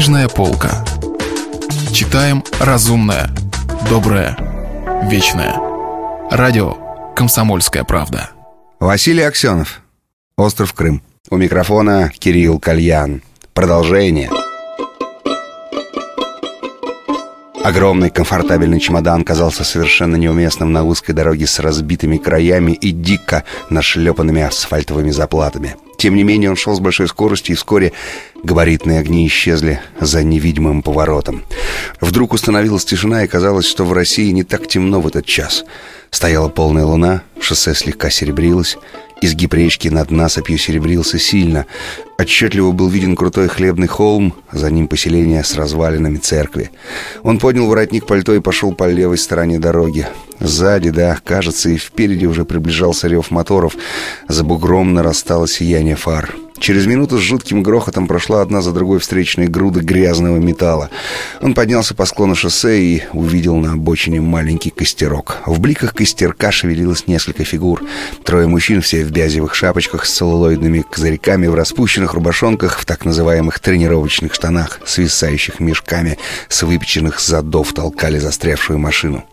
Книжная полка. Читаем разумное, доброе, вечное. Радио «Комсомольская правда». Василий Аксенов. Остров Крым. У микрофона Кирилл Кальян. Продолжение. Огромный комфортабельный чемодан казался совершенно неуместным на узкой дороге с разбитыми краями и дико нашлепанными асфальтовыми заплатами. Тем не менее, он шел с большой скоростью, и вскоре габаритные огни исчезли за невидимым поворотом. Вдруг установилась тишина, и казалось, что в России не так темно в этот час. Стояла полная луна, шоссе слегка серебрилось, Изгиб речки над насыпью серебрился сильно. Отчетливо был виден крутой хлебный холм, за ним поселение с развалинами церкви. Он поднял воротник пальто и пошел по левой стороне дороги. Сзади, да, кажется, и впереди уже приближался рев моторов. За бугром нарастало сияние фар. Через минуту с жутким грохотом прошла одна за другой встречные груды грязного металла. Он поднялся по склону шоссе и увидел на обочине маленький костерок. В бликах костерка шевелилось несколько фигур. Трое мужчин, все в бязевых шапочках с целлулоидными козырьками, в распущенных рубашонках, в так называемых тренировочных штанах, свисающих мешками, с выпеченных задов толкали застрявшую машину.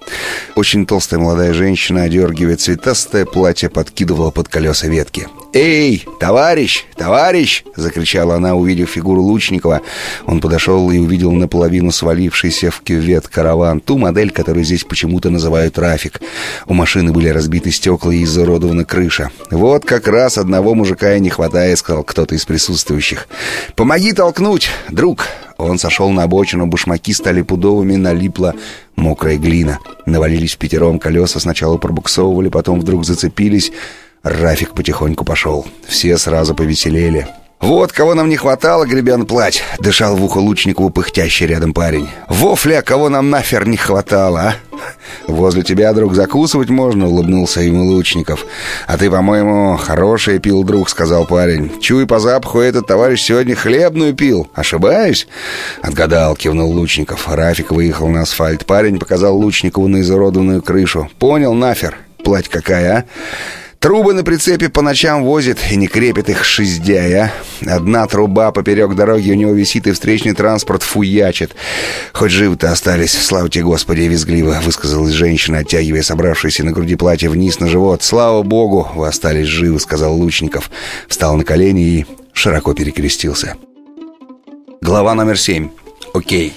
Очень толстая молодая женщина, одергивая цветастое платье, подкидывала под колеса ветки. «Эй, товарищ, товарищ!» — закричала она, увидев фигуру Лучникова. Он подошел и увидел наполовину свалившийся в кювет караван, ту модель, которую здесь почему-то называют «Трафик». У машины были разбиты стекла и изуродована крыша. «Вот как раз одного мужика и не хватает», — сказал кто-то из присутствующих. «Помоги толкнуть, друг!» Он сошел на обочину, башмаки стали пудовыми, налипла мокрая глина. Навалились пятером колеса, сначала пробуксовывали, потом вдруг зацепились... Рафик потихоньку пошел. Все сразу повеселели. «Вот кого нам не хватало, гребен плать!» — дышал в ухо Лучникову пыхтящий рядом парень. «Вофля, кого нам нафер не хватало, а?» «Возле тебя, друг, закусывать можно», — улыбнулся ему Лучников. «А ты, по-моему, хороший пил, друг», — сказал парень. «Чуй по запаху, этот товарищ сегодня хлебную пил. Ошибаюсь?» «Отгадал», — кивнул Лучников. Рафик выехал на асфальт. Парень показал Лучникову на изуродованную крышу. «Понял, нафер. Плать какая, а?» Трубы на прицепе по ночам возит и не крепит их шиздяя. Одна труба поперек дороги у него висит, и встречный транспорт фуячит. Хоть живы-то остались, слава тебе, Господи, визгливо, высказалась женщина, оттягивая собравшееся на груди платье вниз на живот. Слава Богу, вы остались живы, сказал Лучников. Встал на колени и широко перекрестился. Глава номер семь. Окей.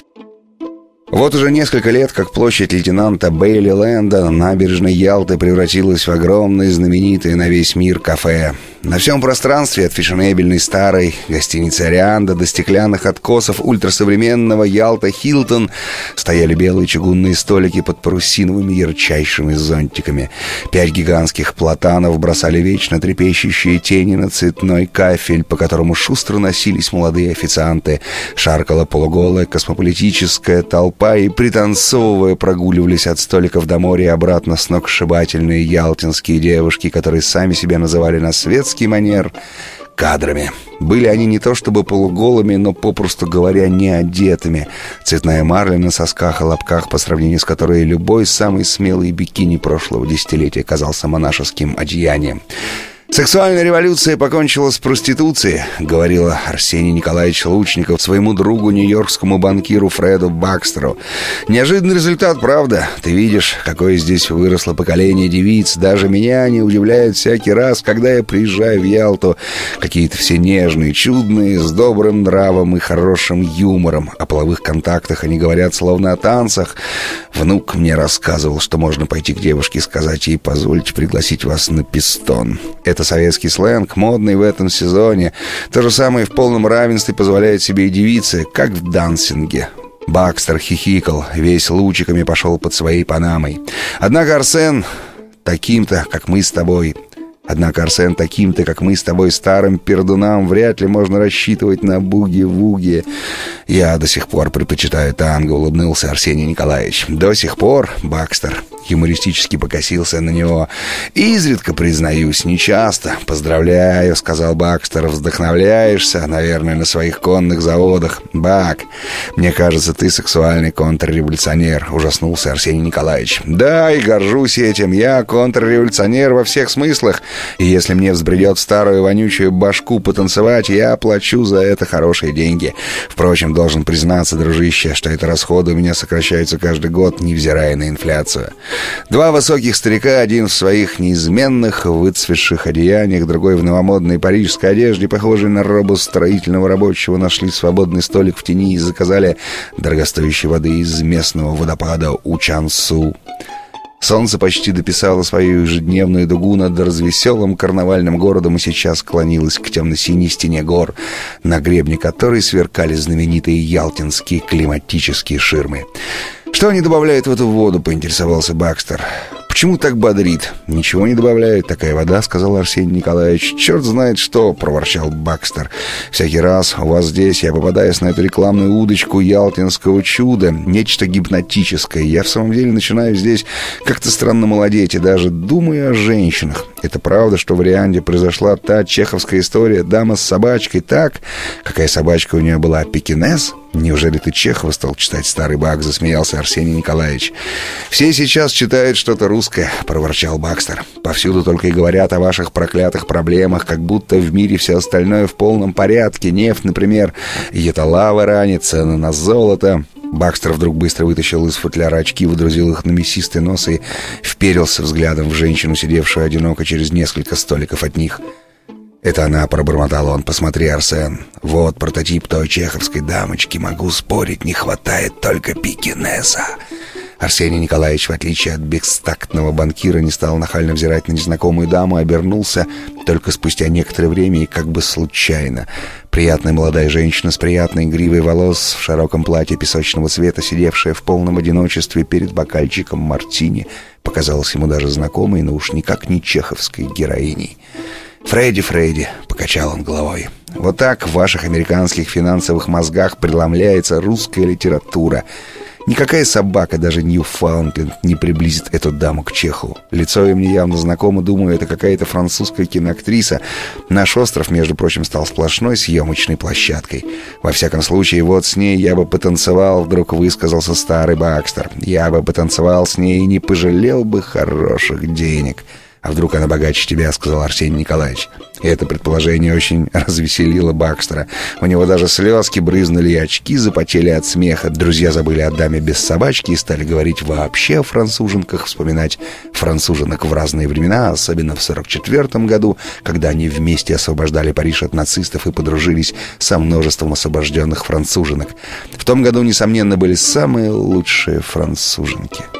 Вот уже несколько лет, как площадь лейтенанта Бейли Лэнда набережной Ялты превратилась в огромное знаменитое на весь мир кафе. На всем пространстве от фешенебельной старой гостиницы «Арианда» до стеклянных откосов ультрасовременного Ялта Хилтон стояли белые чугунные столики под парусиновыми ярчайшими зонтиками. Пять гигантских платанов бросали вечно трепещущие тени на цветной кафель, по которому шустро носились молодые официанты. Шаркала полуголая космополитическая толпа и, пританцовывая, прогуливались от столиков до моря и обратно сногсшибательные ялтинские девушки, которые сами себя называли на свет советский манер кадрами. Были они не то чтобы полуголыми, но, попросту говоря, не одетыми. Цветная марля на сосках и лобках, по сравнению с которой любой самый смелый бикини прошлого десятилетия казался монашеским одеянием. «Сексуальная революция покончила с проституцией», — говорила Арсений Николаевич Лучников своему другу, нью-йоркскому банкиру Фреду Бакстеру. «Неожиданный результат, правда. Ты видишь, какое здесь выросло поколение девиц. Даже меня не удивляет всякий раз, когда я приезжаю в Ялту. Какие-то все нежные, чудные, с добрым нравом и хорошим юмором. О половых контактах они говорят словно о танцах. Внук мне рассказывал, что можно пойти к девушке и сказать ей «позвольте пригласить вас на пистон». Это это советский сленг, модный в этом сезоне. То же самое в полном равенстве позволяет себе и девицы, как в дансинге. Бакстер хихикал, весь лучиками пошел под своей панамой. Однако Арсен таким-то, как мы с тобой, Однако, Арсен, таким-то, как мы с тобой, старым пердунам, вряд ли можно рассчитывать на буги-вуги. Я до сих пор предпочитаю танго, улыбнулся Арсений Николаевич. До сих пор, Бакстер. Юмористически покосился на него. «Изредка, признаюсь, нечасто. Поздравляю», — сказал Бакстер. «Вдохновляешься, наверное, на своих конных заводах. Бак, мне кажется, ты сексуальный контрреволюционер», — ужаснулся Арсений Николаевич. «Да, и горжусь этим. Я контрреволюционер во всех смыслах. И если мне взбредет старую вонючую башку потанцевать, я плачу за это хорошие деньги. Впрочем, должен признаться, дружище, что это расходы у меня сокращаются каждый год, невзирая на инфляцию. Два высоких старика, один в своих неизменных, выцветших одеяниях, другой в новомодной парижской одежде, похожей на робу строительного рабочего, нашли свободный столик в тени и заказали дорогостоящей воды из местного водопада Учансу. Солнце почти дописало свою ежедневную дугу над развеселым карнавальным городом и сейчас клонилось к темно-синей стене гор, на гребне которой сверкали знаменитые ялтинские климатические ширмы. «Что они добавляют в эту воду?» — поинтересовался Бакстер. «Почему так бодрит?» «Ничего не добавляет такая вода», — сказал Арсений Николаевич. «Черт знает что», — проворчал Бакстер. «Всякий раз у вас здесь я попадаюсь на эту рекламную удочку ялтинского чуда, нечто гипнотическое. Я в самом деле начинаю здесь как-то странно молодеть и даже думаю о женщинах. Это правда, что в Рианде произошла та чеховская история «Дама с собачкой» так? Какая собачка у нее была? Пекинес?» «Неужели ты Чехова стал читать, старый Бак?» — засмеялся Арсений Николаевич. «Все сейчас читают что-то русское», — проворчал Бакстер. «Повсюду только и говорят о ваших проклятых проблемах, как будто в мире все остальное в полном порядке. Нефть, например, еталава ранит, цены на золото». Бакстер вдруг быстро вытащил из футляра очки, выдрузил их на мясистый нос и вперился взглядом в женщину, сидевшую одиноко через несколько столиков от них — это она пробормотала он. Посмотри, Арсен. Вот прототип той чеховской дамочки. Могу спорить, не хватает только пикинеса. Арсений Николаевич, в отличие от бекстактного банкира, не стал нахально взирать на незнакомую даму, обернулся только спустя некоторое время и как бы случайно. Приятная молодая женщина с приятной гривой волос в широком платье песочного цвета, сидевшая в полном одиночестве перед бокальчиком мартини, показалась ему даже знакомой, но уж никак не чеховской героиней. «Фредди, Фредди», — покачал он головой. «Вот так в ваших американских финансовых мозгах преломляется русская литература. Никакая собака, даже Ньюфаундленд, не приблизит эту даму к Чеху. Лицо ей мне явно знакомо, думаю, это какая-то французская киноактриса. Наш остров, между прочим, стал сплошной съемочной площадкой. Во всяком случае, вот с ней я бы потанцевал, вдруг высказался старый Бакстер. Я бы потанцевал с ней и не пожалел бы хороших денег». «А вдруг она богаче тебя?» — сказал Арсений Николаевич. И это предположение очень развеселило Бакстера. У него даже слезки брызнули, и очки запотели от смеха. Друзья забыли о даме без собачки и стали говорить вообще о француженках, вспоминать француженок в разные времена, особенно в 44 году, когда они вместе освобождали Париж от нацистов и подружились со множеством освобожденных француженок. В том году, несомненно, были самые лучшие француженки.